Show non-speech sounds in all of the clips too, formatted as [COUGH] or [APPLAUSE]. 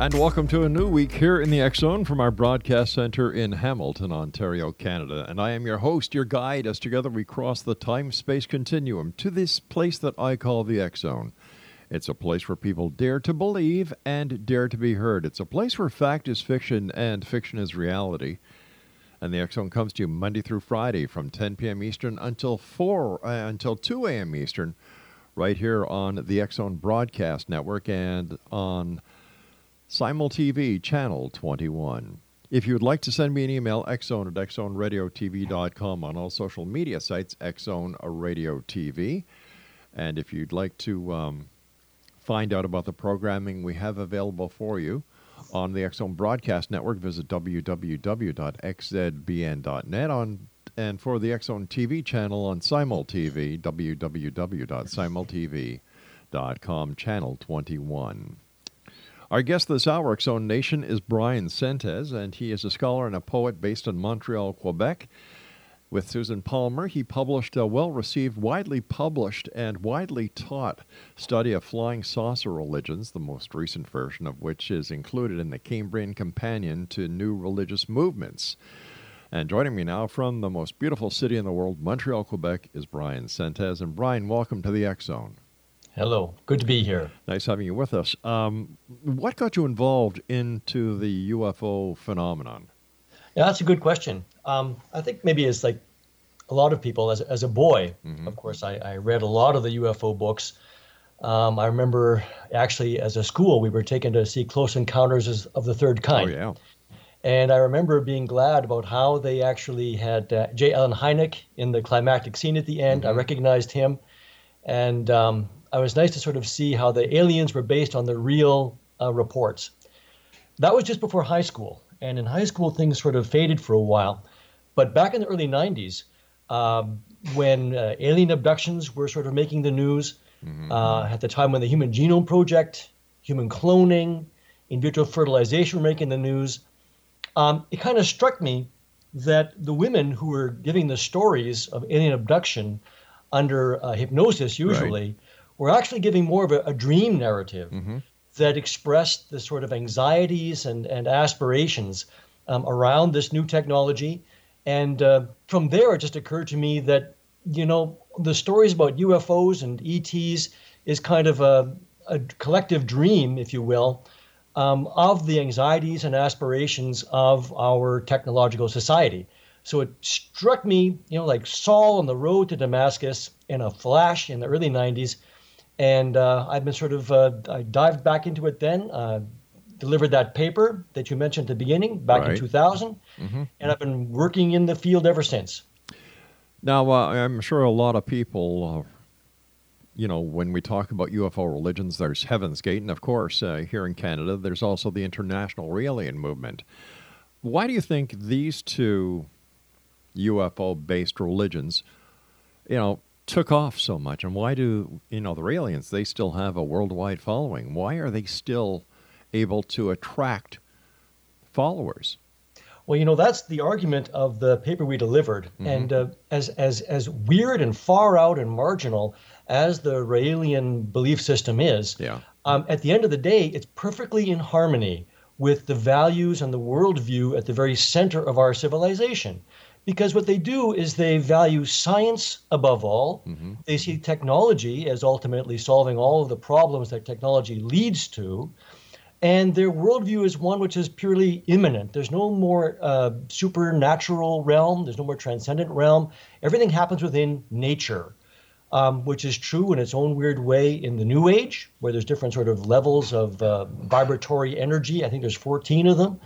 And welcome to a new week here in the X Zone from our broadcast center in Hamilton, Ontario, Canada. And I am your host, your guide, as together we cross the time space continuum to this place that I call the X Zone. It's a place where people dare to believe and dare to be heard. It's a place where fact is fiction and fiction is reality. And the X Zone comes to you Monday through Friday from 10 p.m. Eastern until 4 uh, until 2 a.m. Eastern, right here on the X Zone Broadcast Network and on Simul TV Channel 21. If you would like to send me an email, xzone at xzoneradiotv.com on all social media sites, xzone radio TV. And if you'd like to um, find out about the programming we have available for you on the Zone Broadcast Network, visit www.xzbn.net on and for the Zone TV channel on Simul TV, www.simultv.com, channel 21. Our guest this hour, Zone Nation, is Bryan Sentes, and he is a scholar and a poet based in Montreal, Quebec. With Susan Palmer, he published a well received, widely published, and widely taught study of flying saucer religions, the most recent version of which is included in the Cambridge Companion to New Religious Movements. And joining me now from the most beautiful city in the world, Montreal, Quebec, is Bryan Sentes. And Bryan, welcome to the X Zone. Hello, good to be here. Nice having you with us. Um, what got you involved into the UFO phenomenon? Yeah, that's a good question. Um, I think maybe it's like a lot of people, as, as a boy, mm-hmm. of course, I, I, read a lot of the UFO books. Um, I remember actually, as a school, we were taken to see Close Encounters of the Third Kind. Oh, yeah. And I remember being glad about how they actually had uh, J. Allen Hynek in the climactic scene at the end. Mm-hmm. I recognized him. And um, I was nice to sort of see how the aliens were based on the real uh, reports. That was just before high school, and in high school things sort of faded for a while. But back in the early '90s, um, when uh, alien abductions were sort of making the news, mm-hmm. uh, at the time when the Human Genome Project, human cloning, in vitro fertilization were making the news, um, it kind of struck me that the women who were giving the stories of alien abduction under uh, hypnosis, usually. We're actually giving more of a, a dream narrative mm-hmm. that expressed the sort of anxieties and, and aspirations um, around this new technology. And uh, from there, it just occurred to me that, you know, the stories about UFOs and ETs is kind of a, a collective dream, if you will, um, of the anxieties and aspirations of our technological society. So it struck me, you know, like Saul on the road to Damascus in a flash in the early 90s. And uh, I've been sort of, uh, I dived back into it then, uh, delivered that paper that you mentioned at the beginning back Right. in 2000. Mhm. And I've been working in the field ever since. Now, uh, I'm sure a lot of people, uh, you know, when we talk about UFO religions, there's Heaven's Gate, and of course, uh, here in Canada, there's also the International Raelian Movement. Why do you think these two UFO-based religions, you know, took off so much, and why do you know the aliens? They still have a worldwide following. Why are they still able to attract followers? Well, you know that's the argument of the paper we delivered, Mhm. and uh, as as as weird and far out and marginal as the Raelian belief system is, Yeah. um, at the end of the day, it's perfectly in harmony with the values and the worldview at the very center of our civilization. Because what they do is they value science above all. They see technology as ultimately solving all of the problems that technology leads to. And their worldview is one which is purely immanent. There's no more uh, supernatural realm, there's no more transcendent realm. Everything happens within nature, um, which is true in its own weird way in the New Age, where there's different sort of levels of uh, vibratory energy. I think there's 14 of them.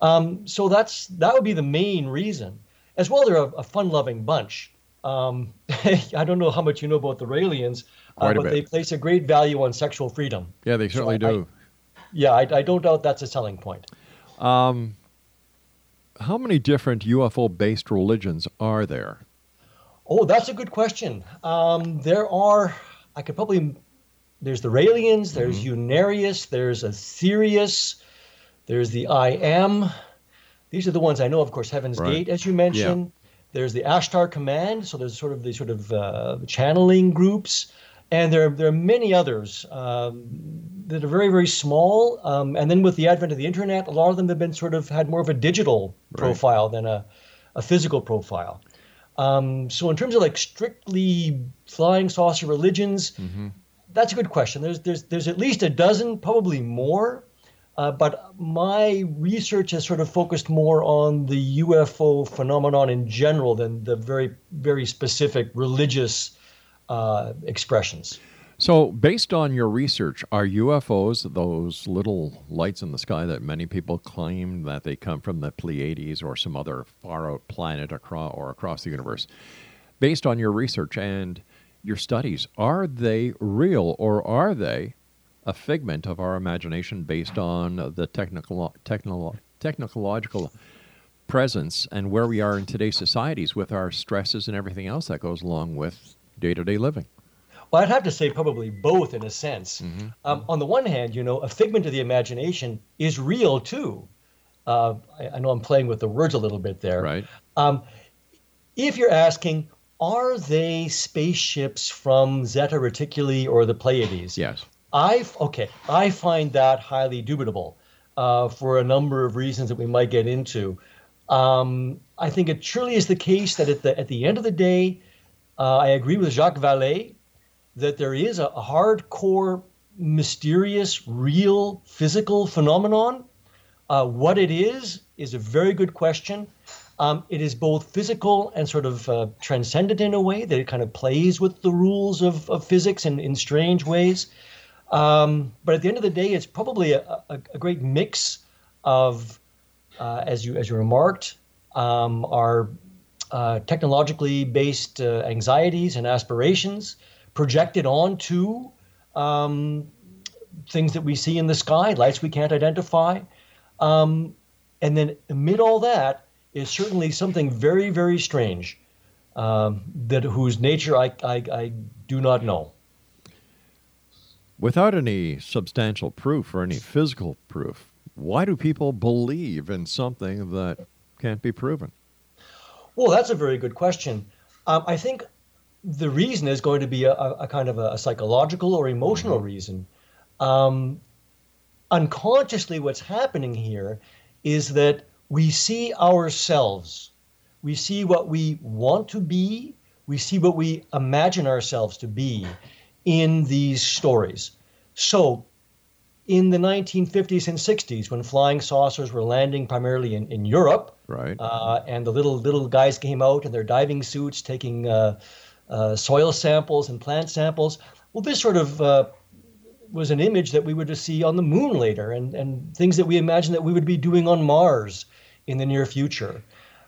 Um, so that's that would be the main reason. As well, they're a, a fun-loving bunch. Um, [LAUGHS] I don't know how much you know about the Raelians, uh, but bit. they place a great value on sexual freedom. Yeah, they So certainly I- do. Yeah, I, I don't doubt that's a selling point. Um, how many different UFO-based religions are there? Oh, that's a good question. Um, there are, I could probably, there's the Raelians, there's Unarius, there's Aetherius, there's the I Am. These are the ones I know, of course, Heaven's Right. Gate, as you mentioned. There's the Ashtar Command, so there's sort of the sort of uh, channeling groups. And there, there are many others um, that are very, very small. Um, and then with the advent of the internet, a lot of them have been sort of had more of a digital profile than a, a physical profile. Um, so in terms of like strictly flying saucer religions, that's a good question. There's there's there's at least a dozen, probably more. Uh, but my research has sort of focused more on the UFO phenomenon in general than the very very specific religious uh, expressions. So, based on your research, are UFOs those little lights in the sky that many people claim that they come from the Pleiades or some other far out planet across or across the universe? Based on your research and your studies, are they real or are they a figment of our imagination based on the technical technolo- technological presence and where we are in today's societies with our stresses and everything else that goes along with day-to-day living? Well, I'd have to say probably both in a sense. Um, on the one hand, you know, a figment of the imagination is real too. Uh, I, I know I'm playing with the words a little bit there. Right. Um, if you're asking, are they spaceships from Zeta Reticuli or the Pleiades? Yes. I okay, I find that highly dubitable uh, for a number of reasons that we might get into. Um, I think it truly is the case that at the at the end of the day, uh, I agree with Jacques Vallée that there is a, a hardcore, mysterious, real physical phenomenon. Uh, what it is is a very good question. Um, it is both physical and sort of uh, transcendent in a way that it kind of plays with the rules of, of physics in, in strange ways. Um, but at the end of the day, it's probably a, a, a great mix of, uh, as you as you remarked, um, our uh, technologically based uh, anxieties and aspirations projected onto um, things that we see in the sky, lights we can't identify, um, and then amid all that is certainly something very very strange um, that whose nature I, I I do not know. Without any substantial proof or any physical proof, why do people believe in something that can't be proven? Well, that's a very good question. Um, I think the reason is going to be a, a kind of a, a psychological or emotional reason. Um, unconsciously, what's happening here is that we see ourselves, we see what we want to be, we see what we imagine ourselves to be in these stories. So, in the 1950s and 60s, when flying saucers were landing primarily in, in Europe, right, uh, and the little little guys came out in their diving suits taking uh, uh, soil samples and plant samples, well, this sort of uh, was an image that we would see on the moon later, and and things that we imagined that we would be doing on Mars in the near future.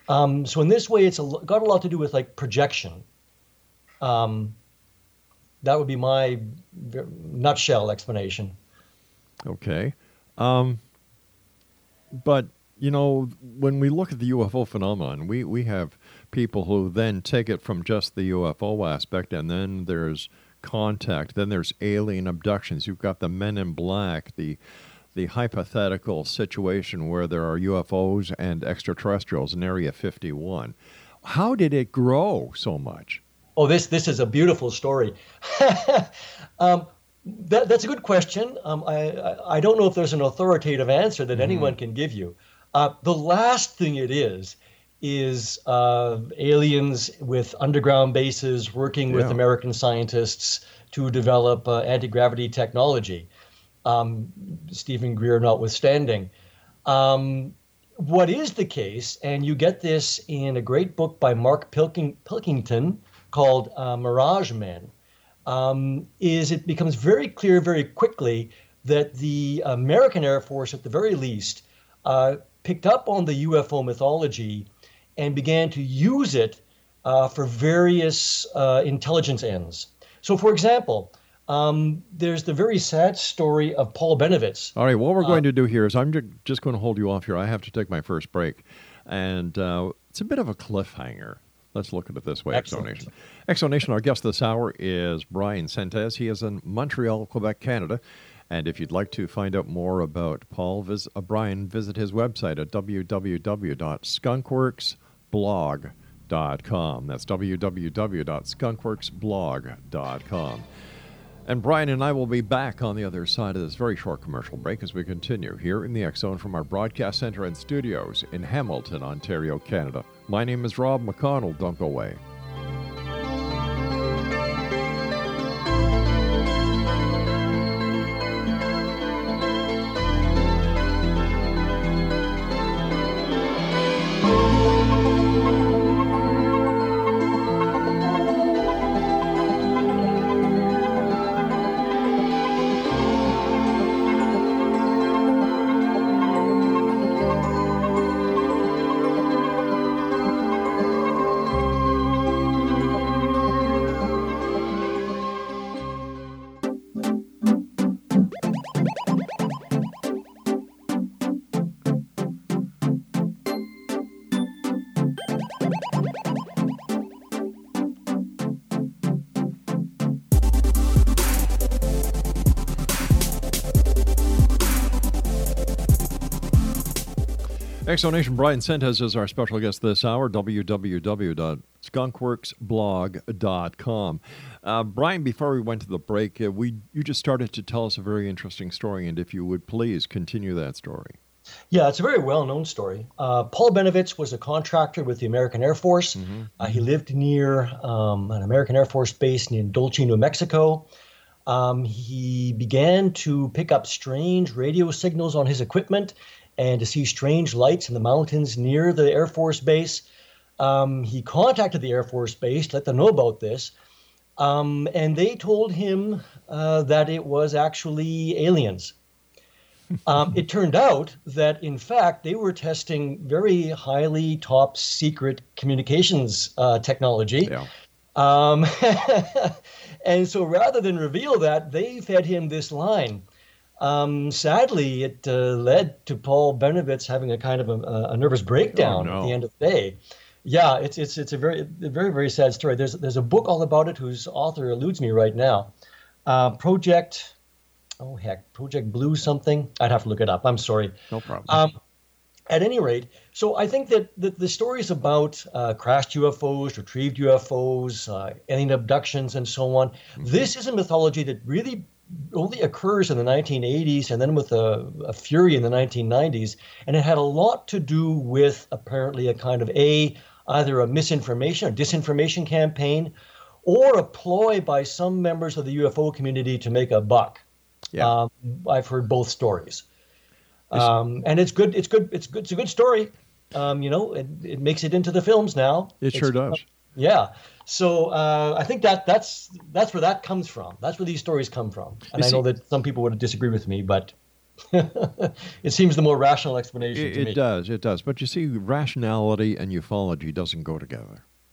Um, so in this way, it's a, got a lot to do with like projection. Um, that would be my nutshell explanation. Okay. Um, but, you know, when we look at the UFO phenomenon, we, we have people who then take it from just the UFO aspect, and then there's contact, then there's alien abductions. You've got the men in black, the the hypothetical situation where there are UFOs and extraterrestrials in Area 51. How did it grow so much? Oh, this this is a beautiful story. [LAUGHS] um, that, that's a good question. Um, I, I don't know if there's an authoritative answer that mm-hmm. anyone can give you. Uh, the last thing it is is uh, aliens with underground bases working yeah. with American scientists to develop uh, anti gravity technology. Um, Steven Greer notwithstanding. Um, what is the case, and you get this in a great book by Mark Pilking, Pilkington called uh, Mirage Men, um, is it becomes very clear very quickly that the American Air Force, at the very least, uh, picked up on the UFO mythology and began to use it uh, for various uh, intelligence ends. So, for example, um, there's the very sad story of Paul Bennewitz. All right, what we're going uh, to do here is I'm just going to hold you off here. I have to take my first break. And uh, it's a bit of a cliffhanger. Let's look at it this way, Exonation. Exonation, our guest this hour is Bryan Sentes. He is in Montreal, Quebec, Canada. And if you'd like to find out more about Paul, visit, uh, Bryan, visit his website at www.skunkworksblog.com. That's www.skunkworksblog.com. And Brian and I will be back on the other side of this very short commercial break as we continue here in the Zone from our broadcast center and studios in Hamilton, Ontario, Canada. My name is Rob McConnell. Don't go away. Exonation Bryan Sentes is our special guest this hour, www.skunkworksblog.com. Uh, Bryan, before we went to the break, uh, we you just started to tell us a very interesting story, and if you would please continue that story. Yeah, it's a very well known story. Uh, Paul Bennewitz was a contractor with the American Air Force. Mm-hmm. Uh, he lived near um, an American Air Force base in Dulce, New Mexico. Um, he began to pick up strange radio signals on his equipment and to see strange lights in the mountains near the Air Force Base. Um, he contacted the Air Force Base to let them know about this. Um, and they told him uh, that it was actually aliens. [LAUGHS] Um, it turned out that, in fact, they were testing very highly top secret communications uh, technology. Yeah. Um, [LAUGHS] and so rather than reveal that, they fed him this line um, sadly, it uh, led to Paul Bennewitz having a kind of a, a nervous breakdown oh, no. at the end of the day. Yeah, it's it's it's a very a very very sad story. There's there's a book all about it whose author eludes me right now. Uh, Project, oh heck, Project Blue something. I'd have to look it up. I'm sorry. No problem. Um, at any rate, so I think that the, the stories about uh, crashed UFOs, retrieved UFOs, uh, alien abductions, and so on, mm-hmm. this is a mythology that really only occurs in the 1980s and then with a, a, fury in the 1990s. And it had a lot to do with apparently a kind of A, either a misinformation or disinformation campaign or a ploy by some members of the UFO community to make a buck. Yeah. Um, I've heard both stories. Um, and it's good. It's good. It's good. It's a good story. Um, you know, it, it makes it into the films now. It It's- sure does. Yeah. So uh, I think that that's that's where that comes from. That's where these stories come from. And You I know that some people would disagree with me, but [LAUGHS] it seems the more rational explanation It, to me. it does, it does. But you see, rationality and ufology doesn't go together. [LAUGHS]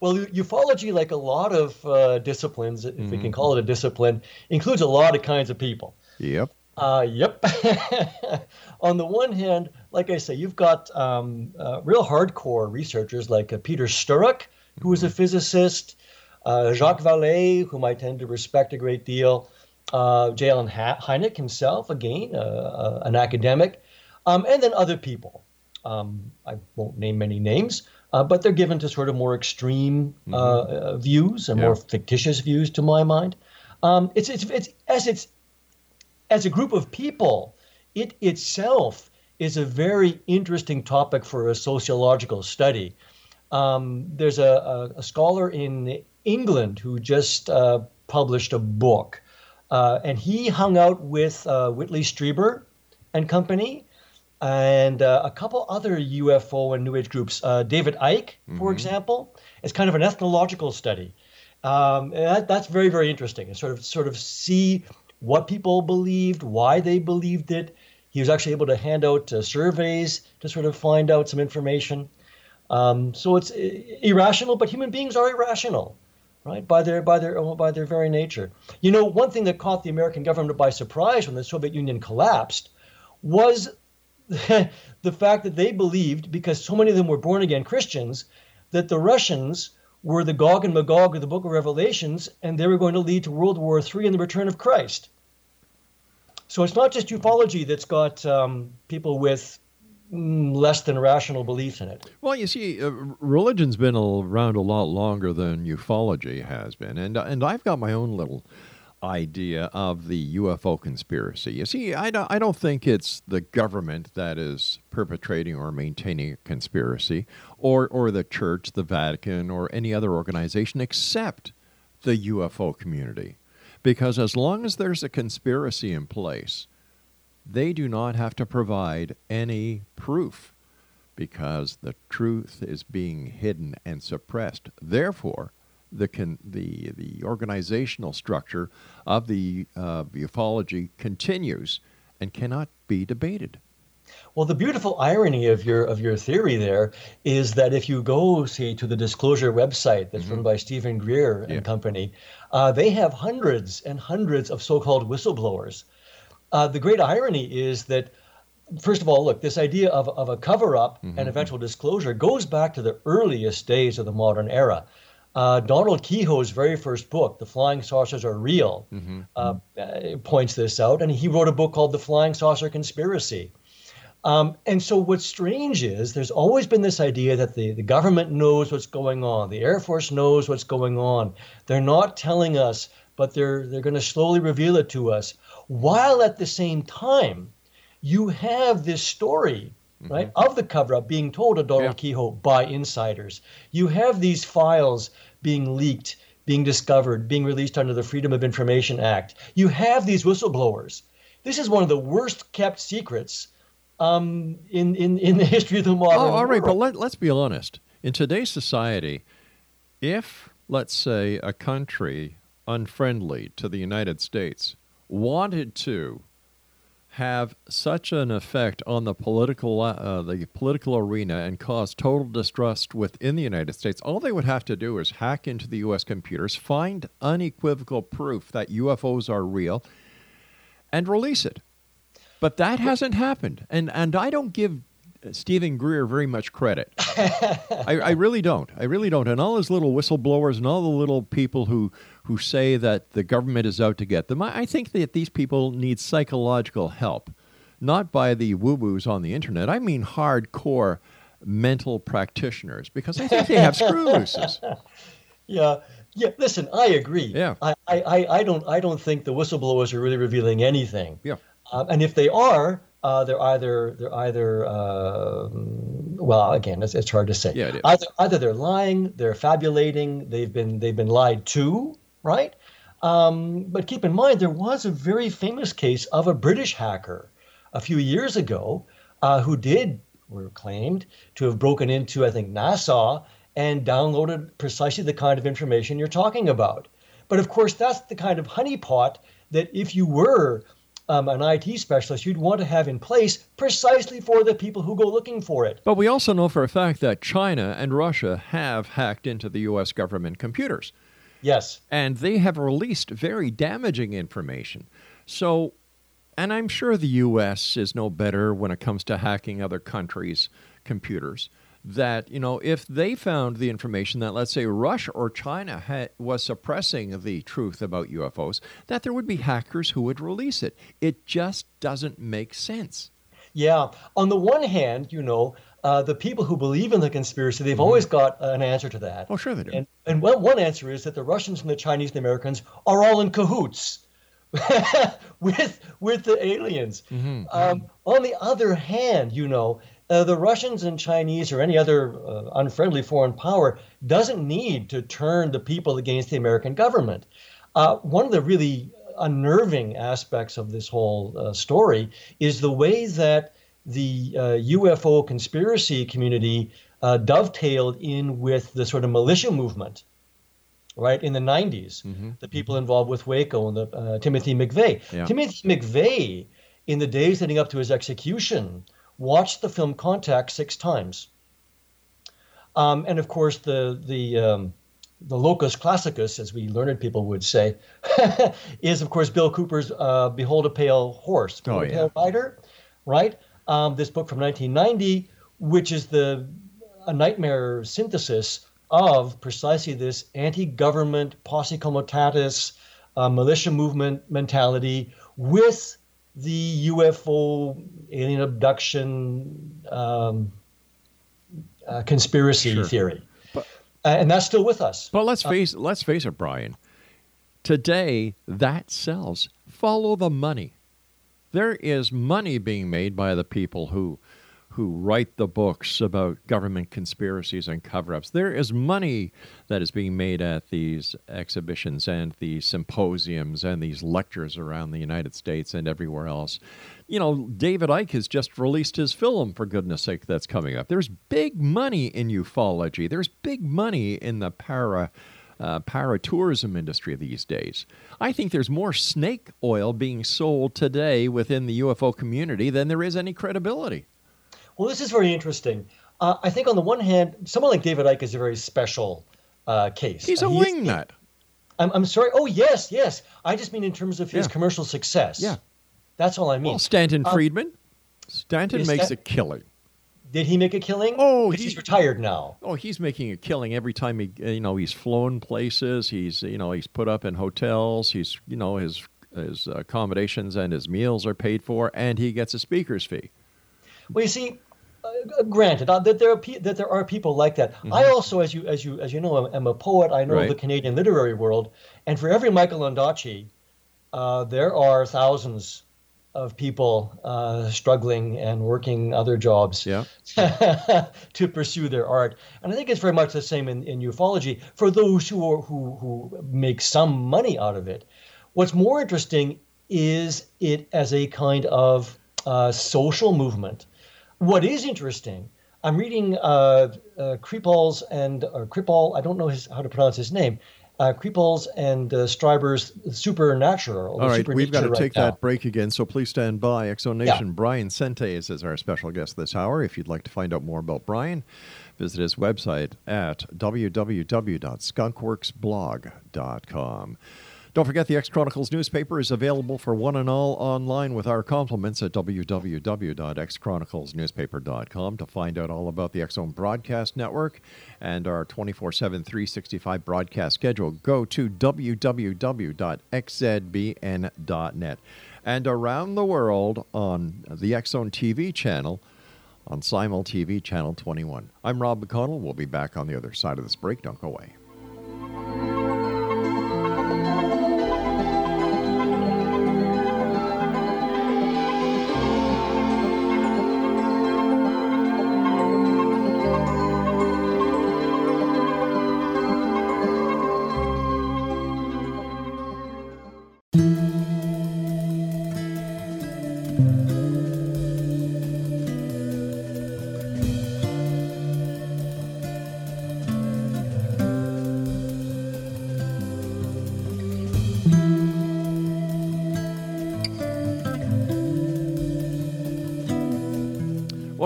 well, ufology, like a lot of uh, disciplines, if we Mm-hmm. can call it a discipline, includes a lot of kinds of people. Yep. Uh, yep. [LAUGHS] On the one hand, like I say, you've got um, uh, real hardcore researchers like uh, Peter Sturrock, who is a physicist, uh, Jacques Vallée, whom I tend to respect a great deal, uh, J. Hynek himself, again, uh, an academic, um, and then other people. Um, I won't name many names, uh, but they're given to sort of more extreme uh, uh, views and Yeah. more fictitious views, to my mind. Um, it's, it's, it's as it's as a group of people, it itself is a very interesting topic for a sociological study. Um, there's a, a, a scholar in England who just uh, published a book, uh, and he hung out with uh, Whitley Strieber and company, and uh, a couple other UFO and New Age groups. Uh, David Icke, for example, is kind of an ethnological study. Um, that, that's very, very interesting. And sort of, sort of see what people believed, why they believed it. He was actually able to hand out uh, surveys to sort of find out some information. Um, so it's i- irrational, but human beings are irrational, right? By their by their by their very nature. You know, one thing that caught the American government by surprise when the Soviet Union collapsed was [LAUGHS] the fact that they believed, because so many of them were born again Christians, that the Russians were the Gog and Magog of the Book of Revelations, and they were going to lead to World War III and the return of Christ. So it's not just ufology that's got um, people with mm, less than rational beliefs in it. Well, you see, uh, religion's been around a lot longer than ufology has been, and and I've got my own little idea of the UFO conspiracy. You see, I don't, I don't think it's the government that is perpetrating or maintaining a conspiracy, or or the church, the Vatican, or any other organization except the UFO community, because as long as there's a conspiracy in place, they do not have to provide any proof because the truth is being hidden and suppressed. Therefore, the con- the the organizational structure of the uh, ufology continues and cannot be debated. Well, the beautiful irony of your of your theory there is that if you go, say, to the Disclosure website that's run by Steven Greer and Yeah. company, uh, they have hundreds and hundreds of so-called whistleblowers. Uh, the great irony is that, first of all, look, this idea of, of a cover-up and eventual disclosure goes back to the earliest days of the modern era. Uh, Donald Keyhoe's very first book, The Flying Saucers Are Real, uh, uh, points this out, and he wrote a book called The Flying Saucer Conspiracy. Um, and so what's strange is there's always been this idea that the, the government knows what's going on, the Air Force knows what's going on. They're not telling us, but they're they're going to slowly reveal it to us. While at the same time, you have this story, right, of the cover-up being told to Donald Keyhoe by insiders. You have these files being leaked, being discovered, being released under the Freedom of Information Act. You have these whistleblowers. This is one of the worst kept secrets um, in, in, in the [LAUGHS] history of the modern Oh, all right, but let, let's be honest. In today's society, if, let's say, a country unfriendly to the United States wanted to have such an effect on the political uh, the political arena and cause total distrust within the United States, all they would have to do is hack into the U.S. computers, find unequivocal proof that UFOs are real, and release it. But that hasn't happened, and and I don't give uh, Steven Greer very much credit. [LAUGHS] I, I really don't. I really don't. And all those little whistleblowers and all the little people who who say that the government is out to get them, I, I think that these people need psychological help, not by the woo woos on the internet. I mean hardcore mental practitioners, because I think they have screw [LAUGHS] looses. Yeah, yeah. Listen, I agree. Yeah. I, I- I don't, I don't think the whistleblowers are really revealing anything. Yeah. Um, and if they are, uh, they're either they're either uh, well, again, it's, it's hard to say. Yeah, it is. Either, either they're lying, they're fabulating, they've been they've been lied to, right? Um, but keep in mind, there was a very famous case of a British hacker a few years ago uh, who did, were claimed to have broken into, I think, NASA and downloaded precisely the kind of information you're talking about. But of course, that's the kind of honeypot that if you were um, an IT specialist, you'd want to have in place precisely for the people who go looking for it. But we also know for a fact that China and Russia have hacked into the U.S. government computers. Yes. And they have released very damaging information. So, and I'm sure the U.S. is no better when it comes to hacking other countries' computers. That, you know, if they found the information that, let's say, Russia or China had, was suppressing the truth about UFOs, that there would be hackers who would release it. It just doesn't make sense. Yeah. On the one hand, you know, uh, the people who believe in the conspiracy, they've always got an answer to that. Oh, sure they do. And, and one, one answer is that the Russians and the Chinese and the Americans are all in cahoots [LAUGHS] with with the aliens. Um, on the other hand, you know, uh, the Russians and Chinese or any other uh, unfriendly foreign power doesn't need to turn the people against the American government. Uh, one of the really unnerving aspects of this whole uh, story is the way that the uh, UFO conspiracy community uh, dovetailed in with the sort of militia movement right in the 90s the people involved with waco and the uh, timothy mcveigh Yeah. timothy mcveigh in the days leading up to his execution watched the film contact six times um, and of course the the um, the locus classicus as we learned people would say [LAUGHS] is of course bill cooper's uh, behold a pale horse Oh, Behold a yeah. pale rider right um, this book from 1990 which is the a nightmare synthesis of precisely this anti-government posse comitatus uh, militia movement mentality with the UFO alien abduction um, uh, conspiracy Sure. theory, Uh, and that's still with us. But let's face let's face it, Bryan. Today that sells. Follow the money. There is money being made by the people who who write the books about government conspiracies and cover-ups. There is money that is being made at these exhibitions and these symposiums and these lectures around the United States and everywhere else. You know, David Icke has just released his film for goodness sake that's coming up. There's big money in ufology. There's big money in the para uh, paratourism industry these days. I think there's more snake oil being sold today within the UFO community than there is any credibility. Well, this is very interesting. Uh, I think on the one hand, someone like David Icke is a very special uh, case. He's a Uh, he is- wingnut. I'm, I'm sorry. Oh, yes, yes. I just mean in terms of his Yeah. commercial success. Yeah. That's all I mean. Well, Stanton Um, Friedman. Stanton makes that- a killing. Did he make a killing? Oh, he- he's retired now. Oh, he's making a killing every time he, you know, he's flown places. He's, you know, he's put up in hotels. He's, you know, his his accommodations and his meals are paid for, and he gets a speaker's fee. Well, you see, uh, granted uh, that there are pe- that there are people like that. I also, as you as you as you know, am, am a poet. I know Mm-hmm. Right. the Canadian literary world, and for every Michael Ondaatje, uh, there are thousands of people uh, struggling and working other jobs Yeah. [LAUGHS] to pursue their art. And I think it's very much the same in, in ufology for those who, are, who, who make some money out of it. What's more interesting is it as a kind of uh, social movement. What is interesting, I'm reading uh, uh, Kripal's and or Kripal, I don't know his, how to pronounce his name, uh, Kripal's and uh, Strieber's Supernatural. All right, we've got to Supernature take now. that break again, so please stand by. Exo Nation, Bryan Sentes is our special guest this hour. If you'd like to find out more about Bryan, visit his website at www.skunkworksblog.com. Don't forget the X Chronicles newspaper is available for one and all online with our compliments at www.xchroniclesnewspaper.com to find out all about the Zone Broadcast Network and our 24 7, 365 broadcast schedule. Go to www.xzbn.net. And around the world on the Zone TV channel on Simul TV Channel 21. I'm Rob McConnell. We'll be back on the other side of this break. Don't go away.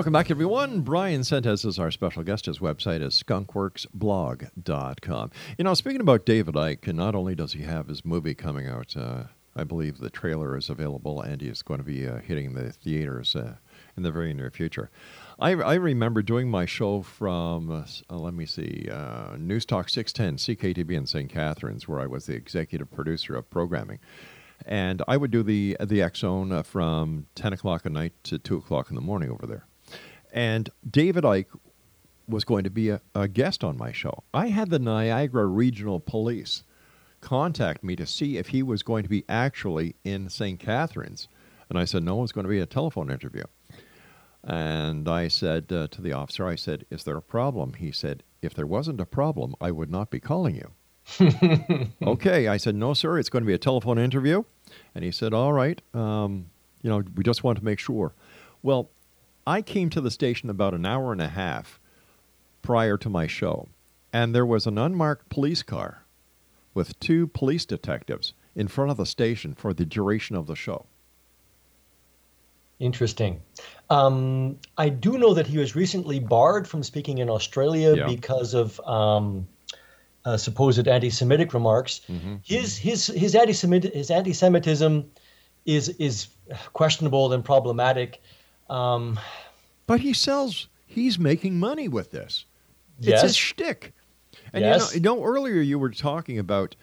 Welcome back, everyone. Bryan Sentes is our special guest. His website is skunkworksblog.com. You know, speaking about David Icke, not only does he have his movie coming out, uh, I believe the trailer is available and he is going to be uh, hitting the theaters uh, in the very near future. I, I remember doing my show from, uh, let me see, uh, News Talk 610, CKTB in St. Catharines, where I was the executive producer of programming. And I would do the the X Zone uh, from 10 o'clock at night to 2 o'clock in the morning over there. And David Icke was going to be a, a, guest on my show. I had the Niagara Regional Police contact me to see if he was going to be actually in St. Catharines. And I said, no, it's going to be a telephone interview. And I said uh, to the officer, I said, is there a problem? He said, if there wasn't a problem, I would not be calling you. [LAUGHS] okay. I said, no, sir, it's going to be a telephone interview. And he said, all right. Um, you know, we just want to make sure. Well, I came to the station about an hour and a half prior to my show, and there was an unmarked police car with two police detectives in front of the station for the duration of the show. Interesting. Um, I do know that he was recently barred from speaking in Australia yeah. because of um, uh, supposed anti-Semitic remarks. Mm-hmm. His his his anti-Semitic his anti-Semitism is is questionable and problematic. Um, but he sells. He's making money with this. Yes. It's his shtick. And yes. you, know, you know, earlier you were talking about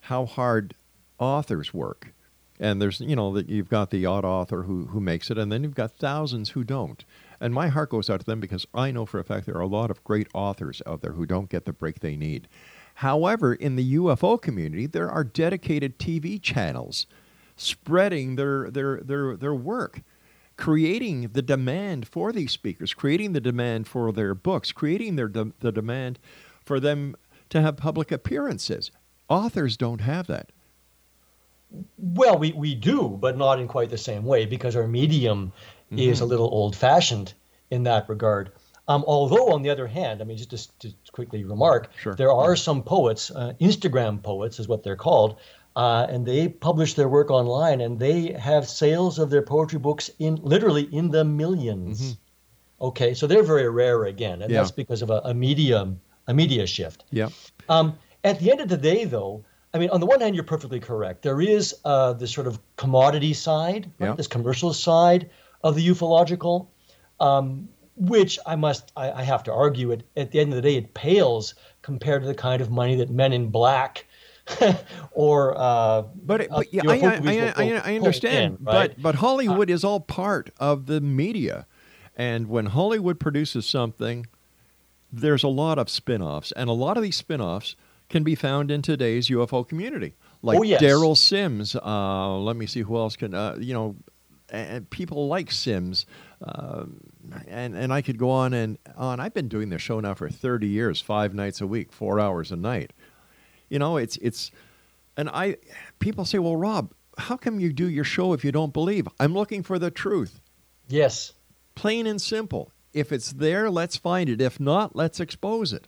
how hard authors work, and there's you know that you've got the odd author who who makes it, and then you've got thousands who don't. And my heart goes out to them because I know for a fact there are a lot of great authors out there who don't get the break they need. However, in the UFO community, there are dedicated TV channels spreading their their their their work creating the demand for these speakers, creating the demand for their books, creating their de- the demand for them to have public appearances. Authors don't have that. Well, we, we do, but not in quite the same way because our medium mm-hmm. is a little old fashioned in that regard. Um, although, on the other hand, I mean, just to, to quickly remark, sure. there are some poets, uh, Instagram poets is what they're called, uh, and they publish their work online, and they have sales of their poetry books in literally in the 1000000s mm-hmm. Okay, so they're very rare again, and yeah. that's because of a, a media a media shift. Yeah. Um, at the end of the day, though, I mean, on the one hand, you're perfectly correct. There is uh, this sort of commodity side, right? yeah. this commercial side of the ufological, um, which I must, I, I, have to argue, it at the end of the day, it pales compared to the kind of money that Men in Black [LAUGHS] or uh, but, it, but yeah, I, I, I, I, understand. In, right? But but Hollywood uh, is all part of the media, and when Hollywood produces something, there's a lot of spin-offs, and a lot of these spin-offs can be found in today's UFO community, like oh, yes. Derrel Sims. Uh, let me see who else can uh, you know, and people like Sims. Um, and and I could go on and on. I've been doing this show now for 30 years, five nights a week, four hours a night. You know, it's it's, and I, people say, well, Rob, how come you do your show if you don't believe? I'm looking for the truth. Yes. Plain and simple. If it's there, let's find it. If not, let's expose it.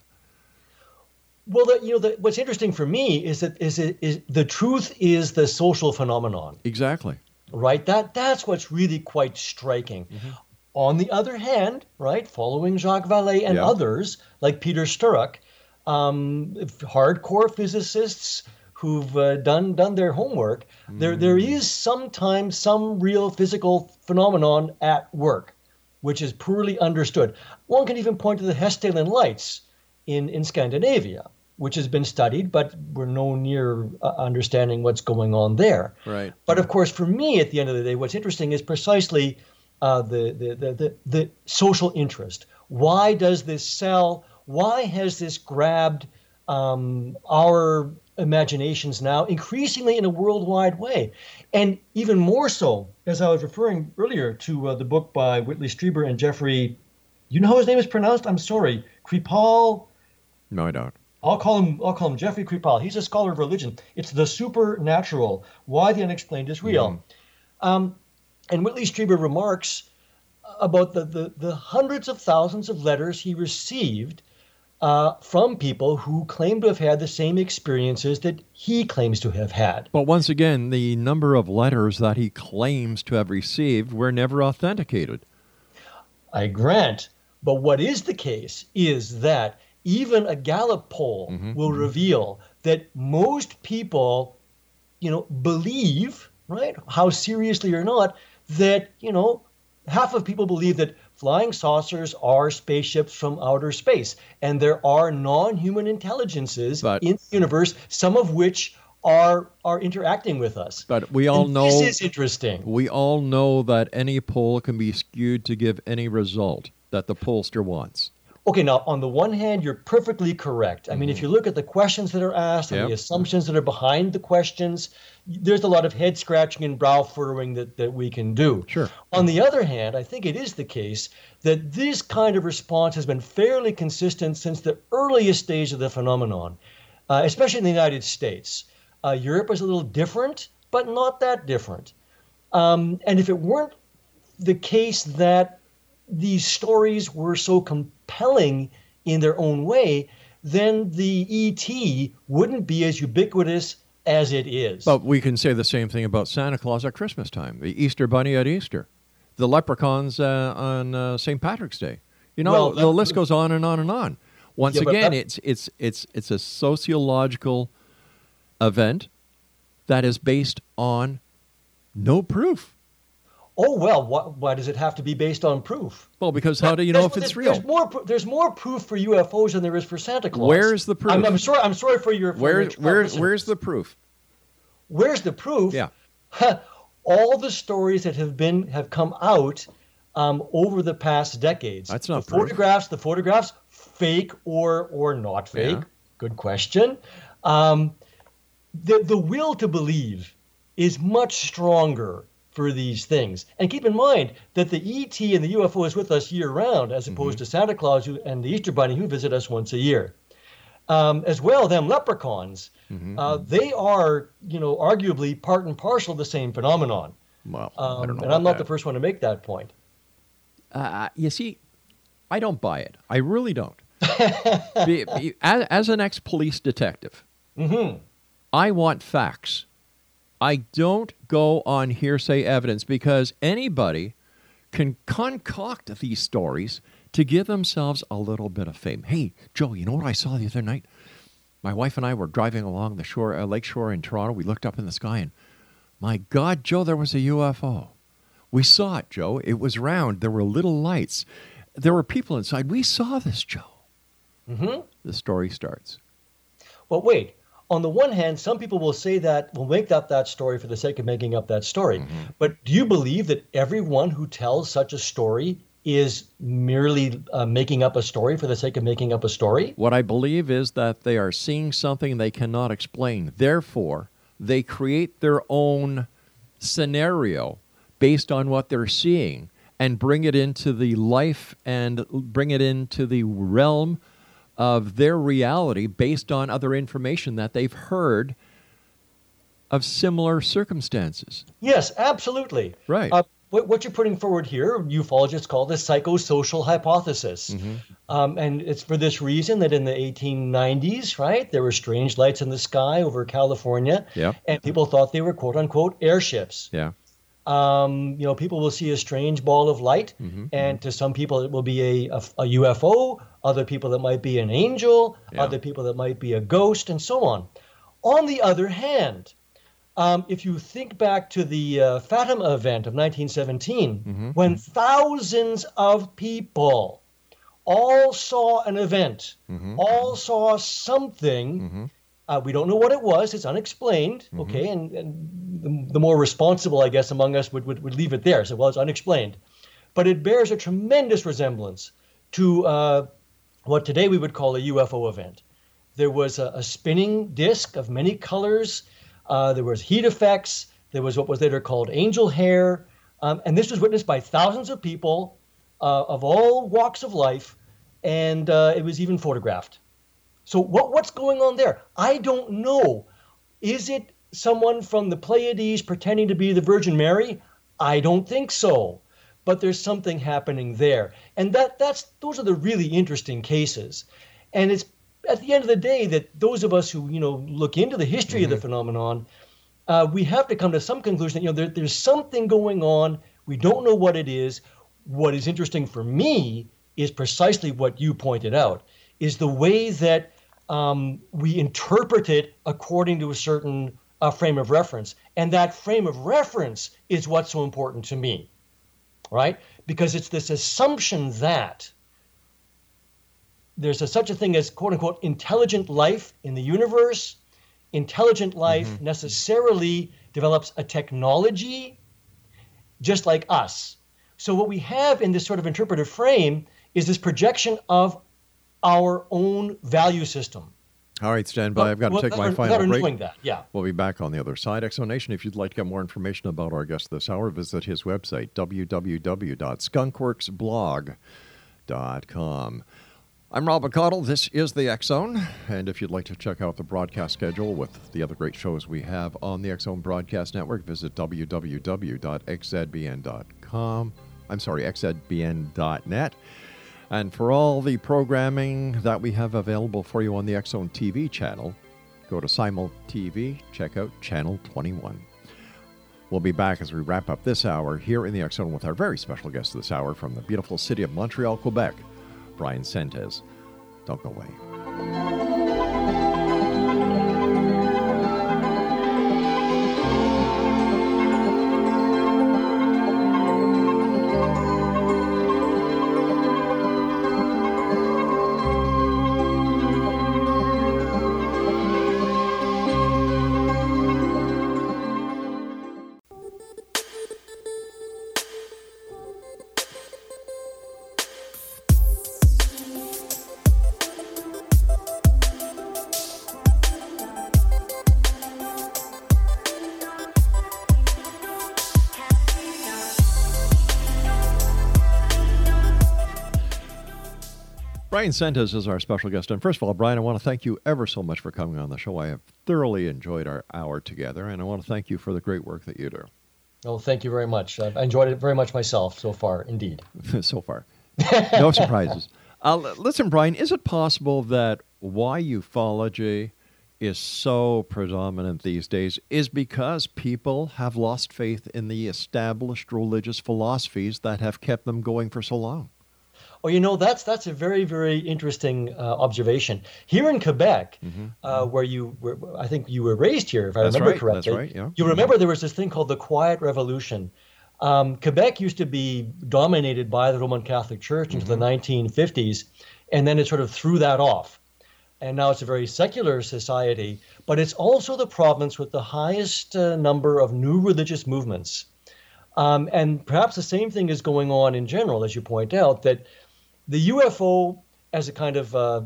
Well, the, you know, the, what's interesting for me is that is, it, is the truth is the social phenomenon. Exactly. Right. That that's what's really quite striking. Mm-hmm. On the other hand, right, following Jacques Vallée and yeah. others like Peter Sturrock, um, hardcore physicists who've uh, done done their homework, mm. there there hmm. sometimes some real physical phenomenon at work, which is poorly understood. One can even point to the Hessdalen lights in in Scandinavia, which has been studied, but we're no near uh, understanding what's going on there. Right. But of course, for me, at the end of the day, what's interesting is precisely uh, the, the, the the the social interest. Why does this sell? Why has this grabbed um, our imaginations now increasingly in a worldwide way? And even more so, as I was referring earlier to uh, the book by Whitley Strieber and Jeffrey, you know how his name is pronounced? I'm sorry, Kripal. No, I don't. I'll call him. I'll call him Jeffrey Kripal. He's a scholar of religion. It's the supernatural. Why the unexplained is real. Mm. Um, and Whitley Strieber remarks about the, the, the hundreds of thousands of letters he received uh, from people who claim to have had the same experiences that he claims to have had. But once again, the number of letters that he claims to have received were never authenticated. I grant. But what is the case is that even a Gallup poll Mm-hmm. will reveal that most people, you know, believe, right, how seriously or not, that, you know, half of people believe that flying saucers are spaceships from outer space. And there are non human intelligences But- in the universe, some of which are are interacting with us. But we all And know this is interesting. we all know that any poll can be skewed to give any result that the pollster wants. Okay, now on the one hand, you're perfectly correct. I mean, if you look at the questions that are asked and Yep. the assumptions that are behind the questions, there's a lot of head scratching and brow furrowing that, that we can do. Sure. On the other hand, I think it is the case that this kind of response has been fairly consistent since the earliest stage of the phenomenon, uh, especially in the United States. Uh, Europe is a little different, but not that different. Um, and if it weren't the case that these stories were so compelling in their own way, then the ET wouldn't be as ubiquitous as it is. But we can say the same thing about Santa Claus at Christmas time, the Easter Bunny at Easter, the leprechauns uh, on uh, St. Patrick's Day. You know, Well, the list goes on and on and on. Once Yeah, again, it's it's it's it's a sociological event that is based on no proof. Oh well, what, why does it have to be based on proof? Well, because how do you know if it's there's- real? There's more. There's more proof for UFOs than there is for Santa Claus. Where's the proof? I'm, I'm sorry. I'm sorry for your. For Where, your where, where's the proof? Where's the proof? Yeah. All the stories that have been have come out um, over the past decades. That's not the proof. photographs. The photographs, fake or or not fake. Yeah. Good question. Um, the the will to believe is much stronger for these things. And keep in mind that the ET and the UFO is with us year round, as opposed Mm-hmm. to Santa Claus who, and the Easter Bunny who visit us once a year. Um, as well, them leprechauns, Mm-hmm. uh, they are, you know, arguably part and parcel of the same phenomenon. Well, I Um, don't know. and I'm about not the first one to make that point. Uh, you see, I don't buy it. I really don't. [LAUGHS] Be- be- as, as an ex police detective, Mm-hmm. I want facts. I don't go on hearsay evidence because anybody can concoct these stories to give themselves a little bit of fame. Hey, Joe, you know what I saw the other night? My wife and I were driving along the shore, uh, lake shore in Toronto. We looked up in the sky and, my God, Joe, there was a UFO. We saw it, Joe. It was round. There were little lights. There were people inside. We saw this, Joe. Mm-hmm. The story starts. Well, wait, on the one hand, some people will say that, will make up that story for the sake of making up that story. Mm-hmm. But do you believe that everyone who tells such a story is merely uh, making up a story for the sake of making up a story? What I believe is that they are seeing something they cannot explain. Therefore, they create their own scenario based on what they're seeing and bring it into the life and bring it into the realm of their reality based on other information that they've heard of similar circumstances. Yes, absolutely. Right. Uh, what, what you're putting forward here, ufologists call the psychosocial hypothesis. Mm-hmm. Um, and it's for this reason that in the 1890s, right, there were strange lights in the sky over California, Yeah. and people thought they were quote unquote airships. Yeah. Um, you know, people will see a strange ball of light, Mm-hmm. and to some people it will be a, a, a UFO, other people that might be an angel, Yeah. other people that might be a ghost, and so on. On the other hand, um, if you think back to the uh, Fatima event of 1917, Mm-hmm. when thousands of people all saw an event, Mm-hmm. all saw something. Uh, we don't know what it was. It's unexplained. Mm-hmm. Okay, and, and the, the more responsible, I guess, among us would, would, would leave it there. So, well, it's unexplained, but it bears a tremendous resemblance to uh, what today we would call a UFO event. There was a, a spinning disc of many colors. Uh, there was heat effects. There was what was later called angel hair, um, and this was witnessed by thousands of people uh, of all walks of life, and uh, it was even photographed. So what, what's going on there? I don't know. Is it someone from the Pleiades pretending to be the Virgin Mary? I don't think so. But there's something happening there. And that that's those are the really interesting cases. And it's at the end of the day that those of us who, you know, look into the history mm-hmm. of the phenomenon, uh, we have to come to some conclusion that, you know, there, there's something going on. We don't know what it is. What is interesting for me is precisely what you pointed out, is the way that um, we interpret it according to a certain uh, frame of reference. And that frame of reference is what's so important to me, right? Because it's this assumption that there's a, such a thing as quote unquote intelligent life in the universe. Intelligent life mm-hmm. necessarily develops a technology just like us. So, what we have in this sort of interpretive frame is this projection of our own value system. All right, stand by. I've got to well, take my final break. That, yeah. We'll be back on the other side. Exonation, if you'd like to get more information about our guest this hour, visit his website, www.skunkworksblog.com. I'm Rob McConnell. This is the Zone. And if you'd like to check out the broadcast schedule with the other great shows we have on the Zone Broadcast Network, visit www.xzbn.com. I'm sorry, xzbn.net. And for all the programming that we have available for you on the Zone TV channel, go to Simul TV, check out Channel 21. We'll be back as we wrap up this hour here in the Zone with our very special guest this hour from the beautiful city of Montreal, Quebec, Bryan Sentes. Don't go away. Bryan Sentes is our special guest. And first of all, Bryan, I want to thank you ever so much for coming on the show. I have thoroughly enjoyed our hour together, and I want to thank you for the great work that you do. Oh, thank you very much. I've enjoyed it very much myself so far, indeed. [LAUGHS] so far. No [LAUGHS] surprises. Uh, listen, Bryan, is it possible that why ufology is so predominant these days is because people have lost faith in the established religious philosophies that have kept them going for so long? Oh, you know that's that's a very very interesting uh, observation. Here in Quebec, mm-hmm. uh, where you were, I think you were raised here, if I that's remember right. correctly. That's right. Yeah. You remember there was this thing called the Quiet Revolution. Um, Quebec used to be dominated by the Roman Catholic Church mm-hmm. the 1950s, and then it sort of threw that off. And now it's a very secular society, but it's also the province with the highest uh, number of new religious movements. Um, and perhaps the same thing is going on in general, as you point out, that the UFO as a kind of uh,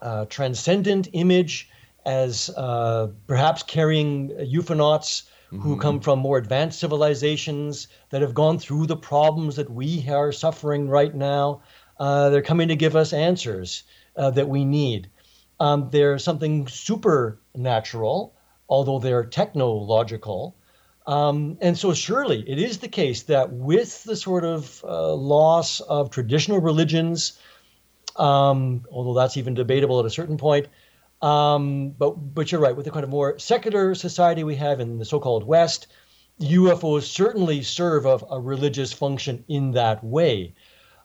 uh, transcendent image, as uh, perhaps carrying ufonauts mm-hmm. who come from more advanced civilizations that have gone through the problems that we are suffering right now. Uh, they're coming to give us answers uh, that we need. Um, they're something supernatural, although they're technological. Um, and so, surely it is the case that with the sort of uh, loss of traditional religions, um, although that's even debatable at a certain point, um, but but you're right. With the kind of more secular society we have in the so-called West, UFOs certainly serve a, a religious function in that way,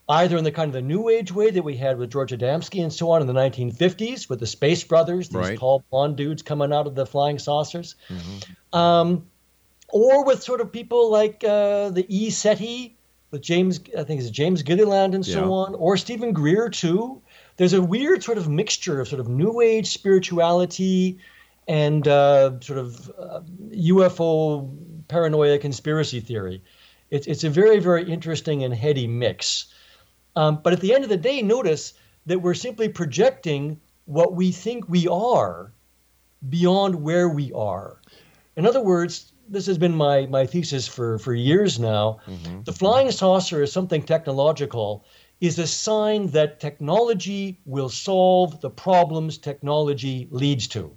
either in the kind of the New Age way that we had with George Adamski and so on in the 1950s with the Space Brothers, these right. tall blonde dudes coming out of the flying saucers. Mm-hmm. Um, or with sort of people like uh, the E SETI, with James, I think it's James Gilliland and so yeah. on, or Steven Greer too. There's a weird sort of mixture of sort of New Age spirituality and uh, sort of uh, UFO paranoia conspiracy theory. It's, it's a very, very interesting and heady mix. Um, but at the end of the day, notice that we're simply projecting what we think we are beyond where we are. In other words, this has been my my thesis for for years now. Mm-hmm. The flying saucer is something technological is a sign that technology will solve the problems technology leads to.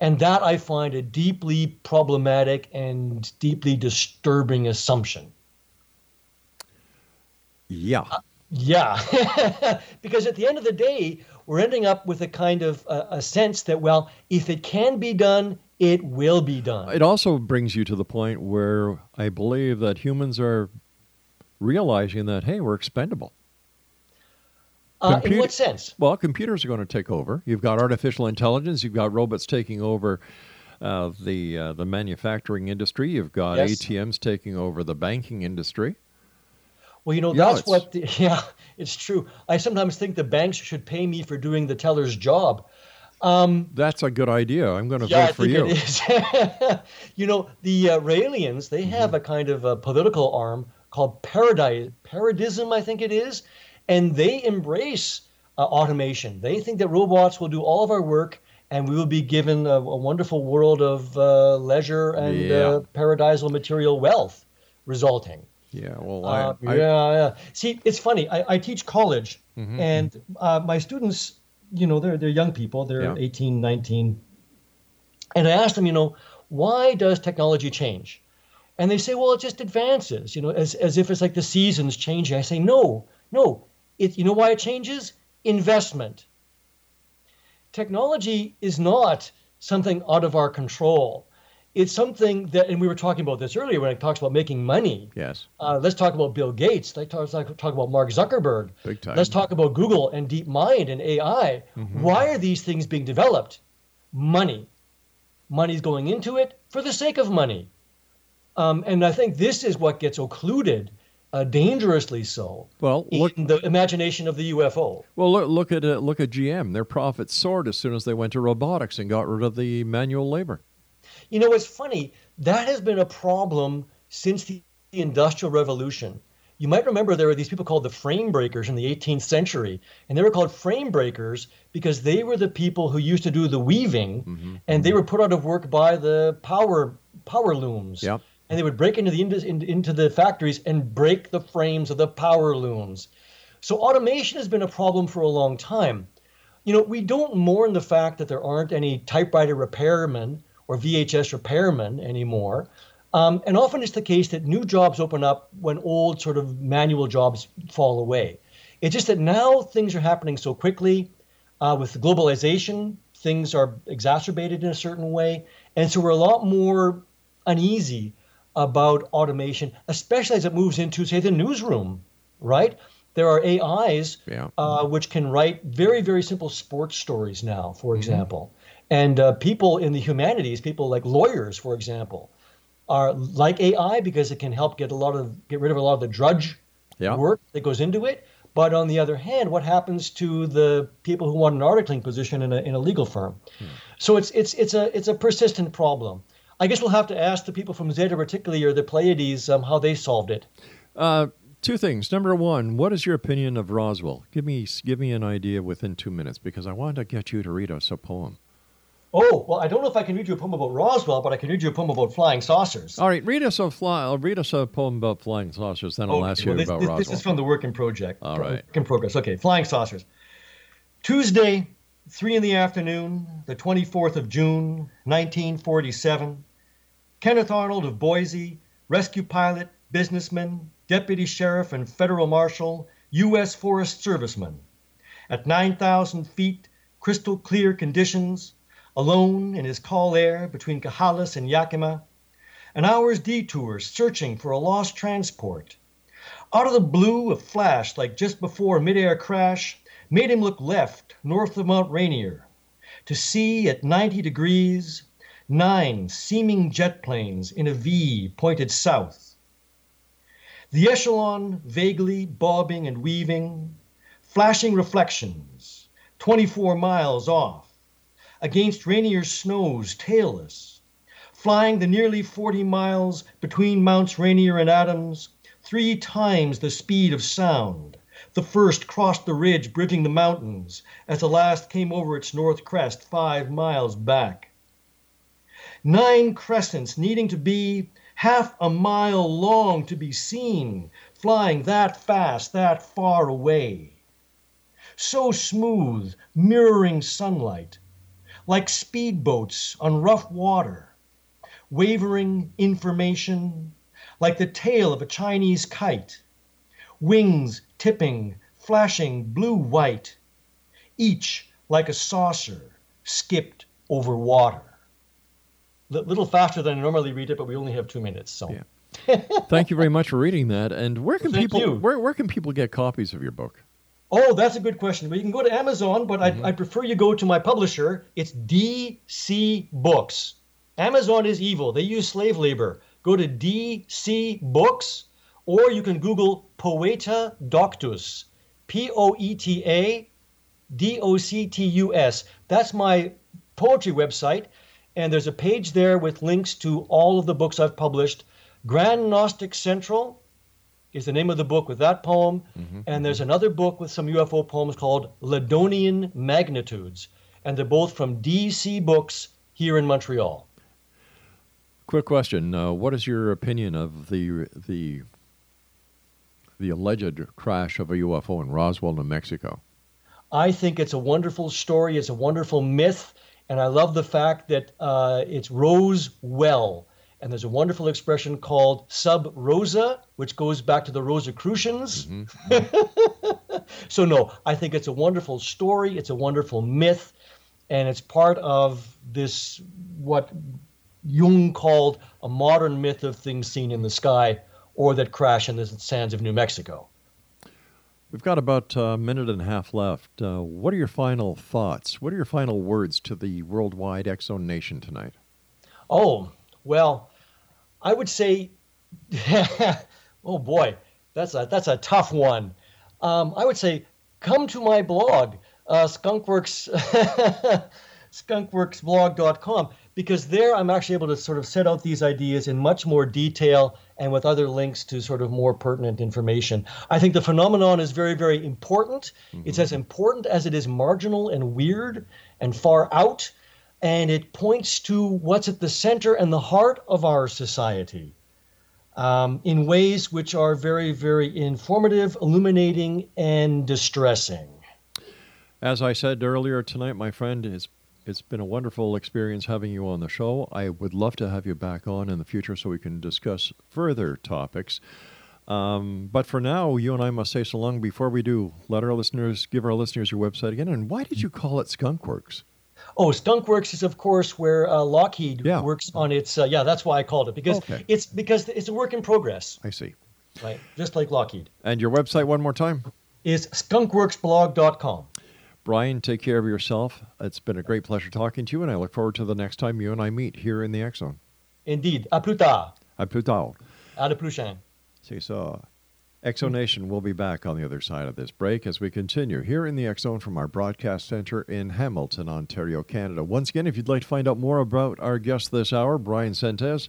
And that I find a deeply problematic and deeply disturbing assumption. Yeah. Uh, yeah. [LAUGHS] because at the end of the day, we're ending up with a kind of uh, a sense that, well, if it can be done, it will be done. It also brings you to the point where I believe that humans are realizing that, hey, we're expendable. Uh, in what sense? Well, computers are going to take over. You've got artificial intelligence. You've got robots taking over uh, the uh, the manufacturing industry. You've got yes. ATMs taking over the banking industry. Well, you know yeah, that's what. The, [LAUGHS] yeah, it's true. I sometimes think the banks should pay me for doing the teller's job. Um, that's a good idea. I'm going to yeah, vote for you. [LAUGHS] you know, the uh, Raelians they have mm-hmm. a kind of a political arm called Paradise Paradism, I think it is and they embrace uh, automation. They think that robots will do all of our work, and we will be given a, a wonderful world of uh, leisure and yeah. uh, paradisal material wealth resulting. Yeah, well, I, uh, I, yeah, yeah. See, it's funny. I, I teach college, mm-hmm. and uh, my students, you know, they're they're young people. They're yeah. 18, 19, and I ask them, you know, why does technology change? And they say, well, it just advances, you know, as, as if it's like the seasons changing. I say, no, no, it, you know why it changes? Investment. Technology is not something out of our control. It's something that, and we were talking about this earlier when it talks about making money. Yes. Uh, let's talk about Bill Gates. Let's talk, talk about Mark Zuckerberg. Big time. Let's talk about Google and DeepMind and AI. Mm-hmm. Why are these things being developed? Money. Money's going into it for the sake of money. Um, and I think this is what gets occluded uh, dangerously so. Well, look in the imagination of the UFO. Well, look, look at uh, look at GM. Their profits soared as soon as they went to robotics and got rid of the manual labor. You know, it's funny. That has been a problem since the Industrial Revolution. You might remember there were these people called the frame breakers in the 18th century, and they were called frame breakers because they were the people who used to do the weaving, mm-hmm. and they were put out of work by the power power looms. Yep and they would break into the into the factories and break the frames of the power looms. So automation has been a problem for a long time. You know, we don't mourn the fact that there aren't any typewriter repairmen or VHS repairmen anymore. Um, and often it's the case that new jobs open up when old sort of manual jobs fall away. It's just that now things are happening so quickly. Uh, with globalization, things are exacerbated in a certain way. And so we're a lot more uneasy about automation, especially as it moves into, say, the newsroom, right? There are AIs yeah. uh, which can write very, very simple sports stories now, for mm-hmm. example. And uh, people in the humanities, people like lawyers, for example, are like AI because it can help get a lot of get rid of a lot of the drudge yeah. work that goes into it. But on the other hand, what happens to the people who want an articling position in a, in a legal firm? Hmm. So it's it's it's a it's a persistent problem. I guess we'll have to ask the people from Zeta Reticuli or the Pleiades um, how they solved it. Uh, two things. Number one, what is your opinion of Roswell? Give me give me an idea within two minutes because I want to get you to read us a poem. Oh well, I don't know if I can read you a poem about Roswell, but I can read you a poem about flying saucers. All right, read us a fly. I'll read us a poem about flying saucers. Then I'll okay, ask you well, this, about this, Roswell. This is from the work in project. All right, work in progress. Okay, flying saucers. Tuesday, three in the afternoon, the twenty fourth of June, nineteen forty seven. Kenneth Arnold of Boise, rescue pilot, businessman, deputy sheriff, and federal marshal, U.S. Forest Serviceman. At 9,000 feet, crystal clear conditions, alone in his CallAir between Chehalis and Yakima, an hour's detour searching for a lost transport. Out of the blue, a flash like just before midair crash made him look left, north of Mount Rainier. To see at 90 degrees, Nine seeming jet planes in a V pointed south. The echelon vaguely bobbing and weaving, flashing reflections, 24 miles off, against Rainier's snows tailless, flying the nearly 40 miles between Mounts Rainier and Adams, three times the speed of sound. The first crossed the ridge bridging the mountains as the last came over its north crest five miles back nine crescents needing to be half a mile long to be seen, flying that fast, that far away. So smooth, mirroring sunlight, like speedboats on rough water, wavering information, like the tail of a Chinese kite, wings tipping, flashing blue white, each like a saucer skipped over water. A little faster than I normally read it, but we only have two minutes, so. Yeah. Thank you very much for reading that. And where can Thank people you. where where can people get copies of your book? Oh, that's a good question. Well, you can go to Amazon, but I, mm-hmm. I prefer you go to my publisher. It's DC Books. Amazon is evil. They use slave labor. Go to DC Books, or you can Google Poeta Doctus. P O E T A D O C T U S. That's my poetry website. And there's a page there with links to all of the books I've published. Grand Gnostic Central, is the name of the book with that poem. And there's another book with some UFO poems called Ladonian Magnitudes. And they're both from DC Books here in Montreal. Quick question: uh, What is your opinion of the the the alleged crash of a UFO in Roswell, New Mexico? I think it's a wonderful story. It's a wonderful myth. And I love the fact that uh, it's Rose well. And there's a wonderful expression called sub rosa, which goes back to the Rosicrucians. [LAUGHS] so, no, I think it's a wonderful story. It's a wonderful myth. And it's part of this, what Jung called a modern myth of things seen in the sky or that crash in the sands of New Mexico. We've got about a minute and a half left. Uh, what are your final thoughts? What are your final words to the worldwide Exxon Nation tonight? Oh, well, I would say, [LAUGHS] oh boy, that's a that's a tough one. Um, I would say, come to my blog, uh, Skunkworks, [LAUGHS] skunkworksblog.com, because there I'm actually able to sort of set out these ideas in much more detail and with other links to sort of more pertinent information. I think the phenomenon is very, very important. It's as important as it is marginal and weird and far out and it points to what's at the center and the heart of our society um, in ways which are very, very informative, illuminating, and distressing. As I said earlier tonight, my friend, it's it's been a wonderful experience having you on the show. I would love to have you back on in the future so we can discuss further topics. Um, but for now, you and I must say so long. Before we do, let our listeners give our listeners your website again. And why did you call it Skunkworks? Oh, Skunkworks is of course where uh, Lockheed Yeah. works on its. Uh, yeah, that's why I called it because Okay. it's because it's a work in progress, I see. right? Just like Lockheed And your website one more time. is skunkworksblog.com. Bryan, take care of yourself. It's been a great pleasure talking to you, and I look forward to the next time you and I meet here in the Zone. Indeed. À plus tard. À plus tard. À la prochaine. See, so Exonation will be back on the other side of this break as we continue here in the Zone from our broadcast center in Hamilton, Ontario, Canada. Once again, if you'd like to find out more about our guest this hour, Bryan Sentes,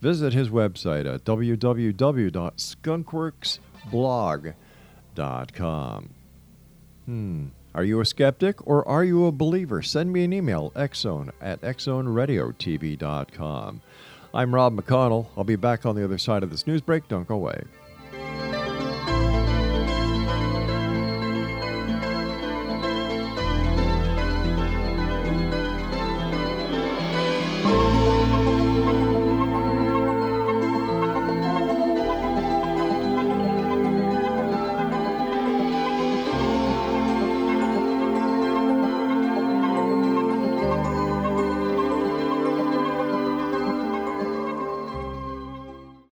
visit his website at www.skunkworksblog.com. Hmm. Are you a skeptic or are you a believer? Send me an email, xzone at xzoneradiotv.com. I'm Rob McConnell. I'll be back on the other side of this news break. Don't go away.